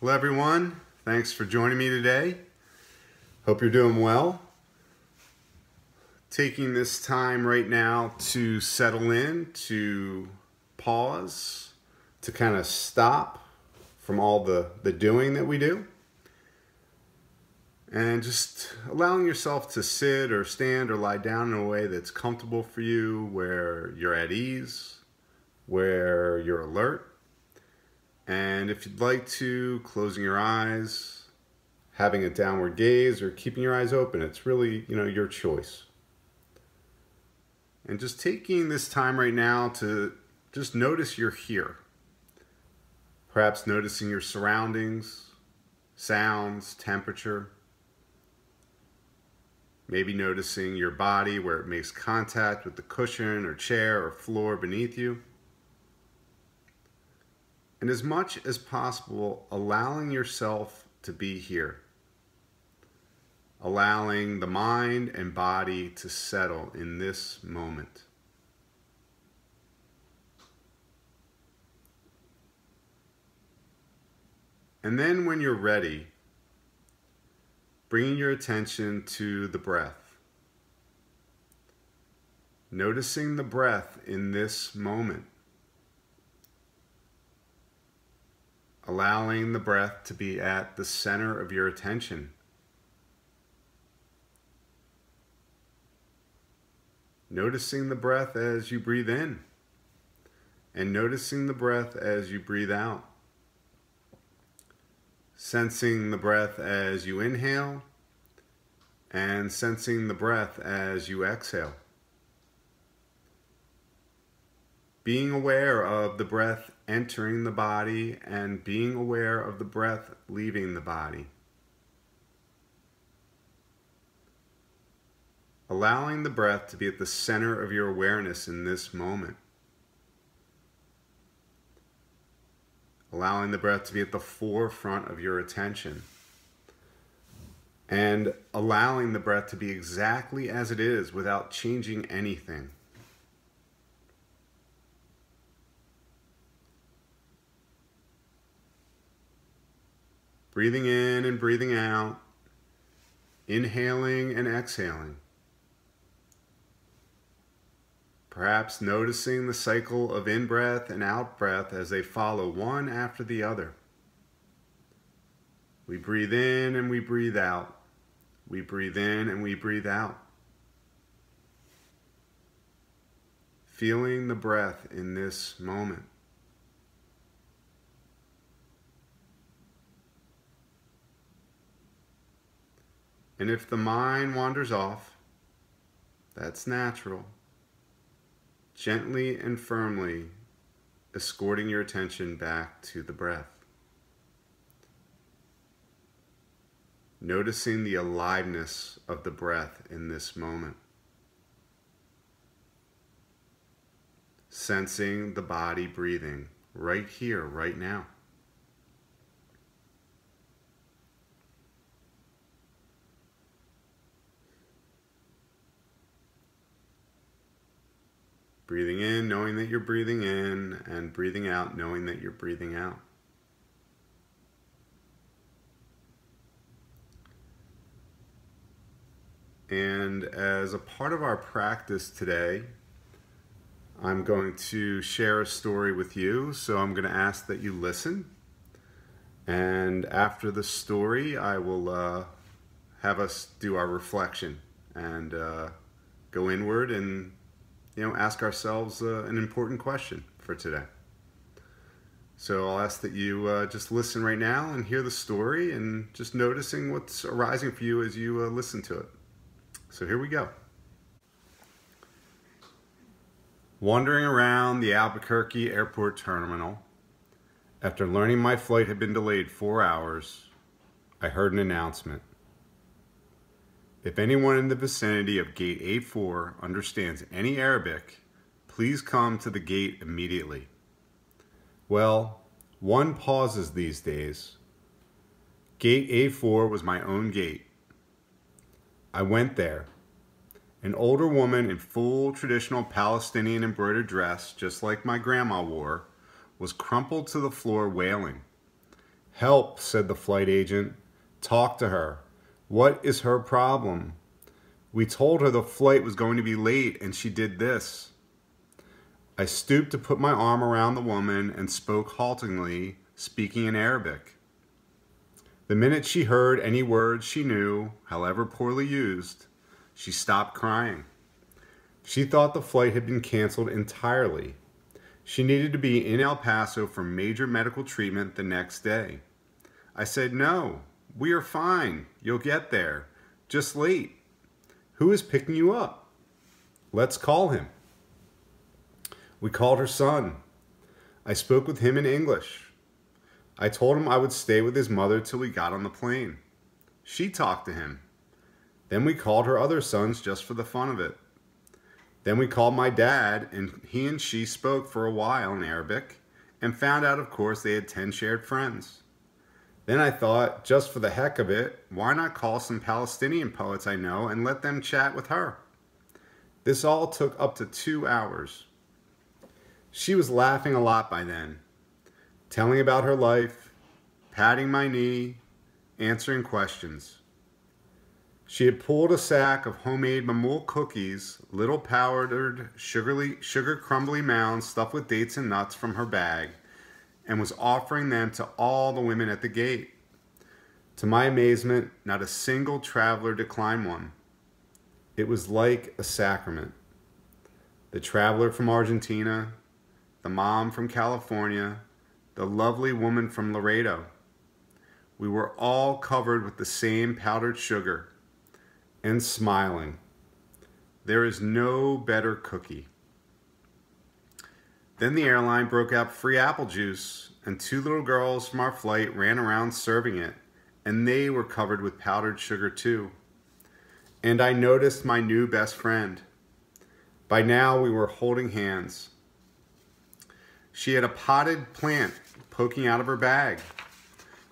Hello, everyone. Thanks for joining me today. Hope you're doing well. Taking this time right now to settle in, to pause, to kind of stop from all the, the doing that we do. And just allowing yourself to sit or stand or lie down in a way that's comfortable for you, where you're at ease, where you're alert and if you'd like to, closing your eyes, having a downward gaze, or keeping your eyes open, it's really, you know, your choice. And just taking this time right now to just notice you're here. Perhaps noticing your surroundings, sounds, temperature. Maybe noticing your body where it makes contact with the cushion or chair or floor beneath you and as much as possible, allowing yourself to be here. Allowing the mind and body to settle in this moment. And then when you're ready, bringing your attention to the breath. Noticing the breath in this moment. Allowing the breath to be at the center of your attention. Noticing the breath as you breathe in and noticing the breath as you breathe out. Sensing the breath as you inhale and sensing the breath as you exhale. Being aware of the breath entering the body and being aware of the breath leaving the body. Allowing the breath to be at the center of your awareness in this moment. Allowing the breath to be at the forefront of your attention. And allowing the breath to be exactly as it is without changing anything. Breathing in and breathing out, inhaling and exhaling. Perhaps noticing the cycle of in breath and out breath as they follow one after the other. We breathe in and we breathe out. We breathe in and we breathe out. Feeling the breath in this moment. And if the mind wanders off, that's natural. Gently and firmly escorting your attention back to the breath. Noticing the aliveness of the breath in this moment. Sensing the body breathing right here, right now. Breathing in, knowing that you're breathing in, and breathing out, knowing that you're breathing out. And as a part of our practice today, I'm going to share a story with you. So I'm going to ask that you listen. And after the story, I will uh, have us do our reflection and uh, go inward and you know, ask ourselves uh, an important question for today. So I'll ask that you uh, just listen right now and hear the story and just noticing what's arising for you as you uh, listen to it. So here we go. Wandering around the Albuquerque airport terminal, after learning my flight had been delayed four hours, I heard an announcement. If anyone in the vicinity of gate A4 understands any Arabic, please come to the gate immediately. Well, one pauses these days. Gate A4 was my own gate. I went there. An older woman in full traditional Palestinian embroidered dress, just like my grandma wore, was crumpled to the floor wailing. Help, said the flight agent. Talk to her. What is her problem? We told her the flight was going to be late and she did this. I stooped to put my arm around the woman and spoke haltingly, speaking in Arabic. The minute she heard any words she knew, however poorly used, she stopped crying. She thought the flight had been canceled entirely. She needed to be in El Paso for major medical treatment the next day. I said, No, we are fine. You'll get there. Just late. Who is picking you up? Let's call him. We called her son. I spoke with him in English. I told him I would stay with his mother till we got on the plane. She talked to him. Then we called her other sons just for the fun of it. Then we called my dad, and he and she spoke for a while in Arabic and found out, of course, they had 10 shared friends. Then I thought, just for the heck of it, why not call some Palestinian poets I know and let them chat with her? This all took up to two hours. She was laughing a lot by then, telling about her life, patting my knee, answering questions. She had pulled a sack of homemade mamul cookies, little powdered, sugarly, sugar crumbly mounds stuffed with dates and nuts from her bag, and was offering them to all the women at the gate. To my amazement, not a single traveler declined one. It was like a sacrament. The traveler from Argentina, the mom from California, the lovely woman from Laredo. We were all covered with the same powdered sugar and smiling. There is no better cookie. Then the airline broke out free apple juice, and two little girls from our flight ran around serving it, and they were covered with powdered sugar too. And I noticed my new best friend. By now we were holding hands. She had a potted plant poking out of her bag,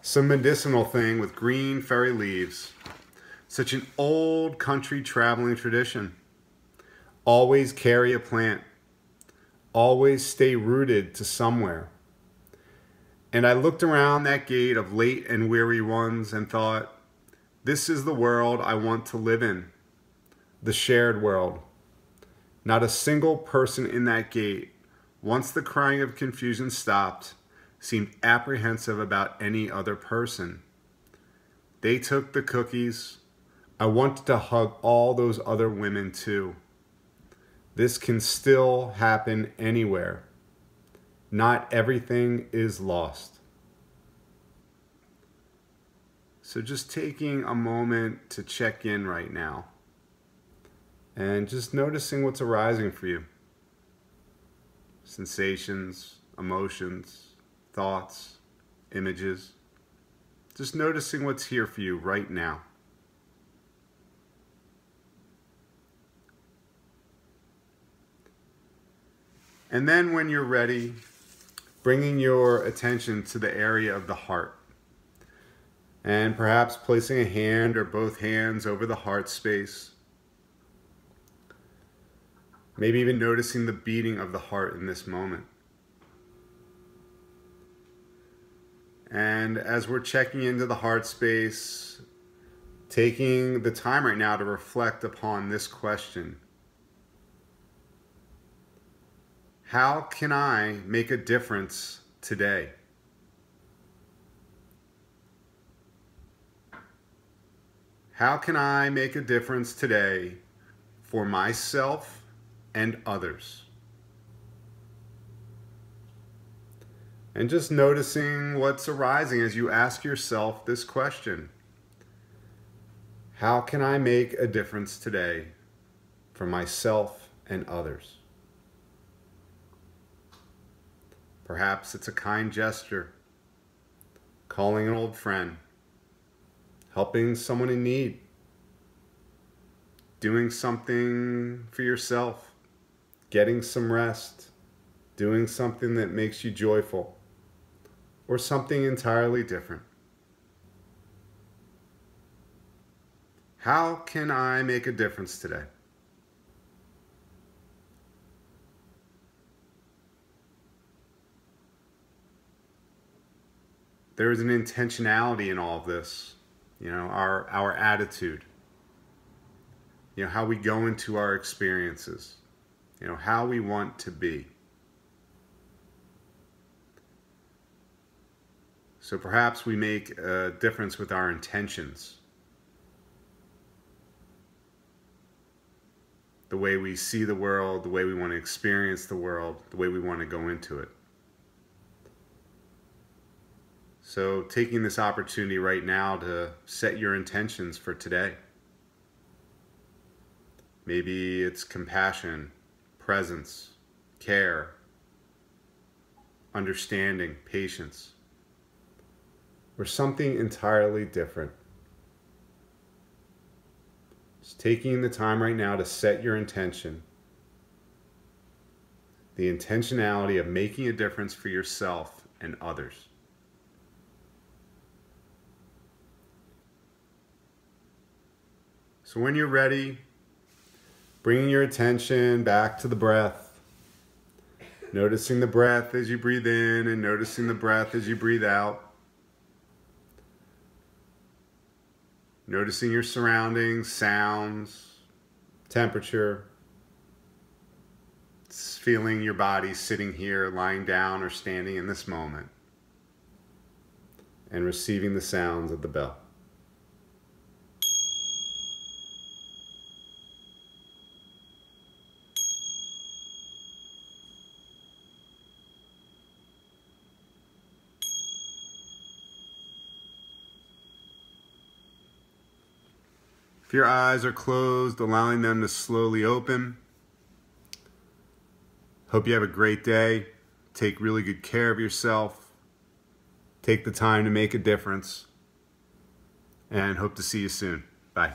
some medicinal thing with green fairy leaves. Such an old country traveling tradition. Always carry a plant. Always stay rooted to somewhere. And I looked around that gate of late and weary ones and thought, this is the world I want to live in. The shared world. Not a single person in that gate, once the crying of confusion stopped, seemed apprehensive about any other person. They took the cookies, I wanted to hug all those other women too. This can still happen anywhere. Not everything is lost. So just taking a moment to check in right now and just noticing what's arising for you. Sensations, emotions, thoughts, images. Just noticing what's here for you right now. And then when you're ready, bringing your attention to the area of the heart. And perhaps placing a hand or both hands over the heart space. Maybe even noticing the beating of the heart in this moment. And as we're checking into the heart space, taking the time right now to reflect upon this question How can I make a difference today? How can I make a difference today for myself and others? And just noticing what's arising as you ask yourself this question How can I make a difference today for myself and others? Perhaps it's a kind gesture, calling an old friend, helping someone in need, doing something for yourself, getting some rest, doing something that makes you joyful, or something entirely different. How can I make a difference today? There is an intentionality in all of this. You know, our our attitude. You know, how we go into our experiences. You know, how we want to be. So perhaps we make a difference with our intentions. The way we see the world, the way we want to experience the world, the way we want to go into it. So, taking this opportunity right now to set your intentions for today. Maybe it's compassion, presence, care, understanding, patience, or something entirely different. Just taking the time right now to set your intention. The intentionality of making a difference for yourself and others. So when you're ready, bringing your attention back to the breath, noticing the breath as you breathe in and noticing the breath as you breathe out. Noticing your surroundings, sounds, temperature. feeling your body sitting here, lying down, or standing in this moment. And receiving the sounds of the bell. If your eyes are closed, allowing them to slowly open. Hope you have a great day. Take really good care of yourself. Take the time to make a difference. And hope to see you soon. Bye.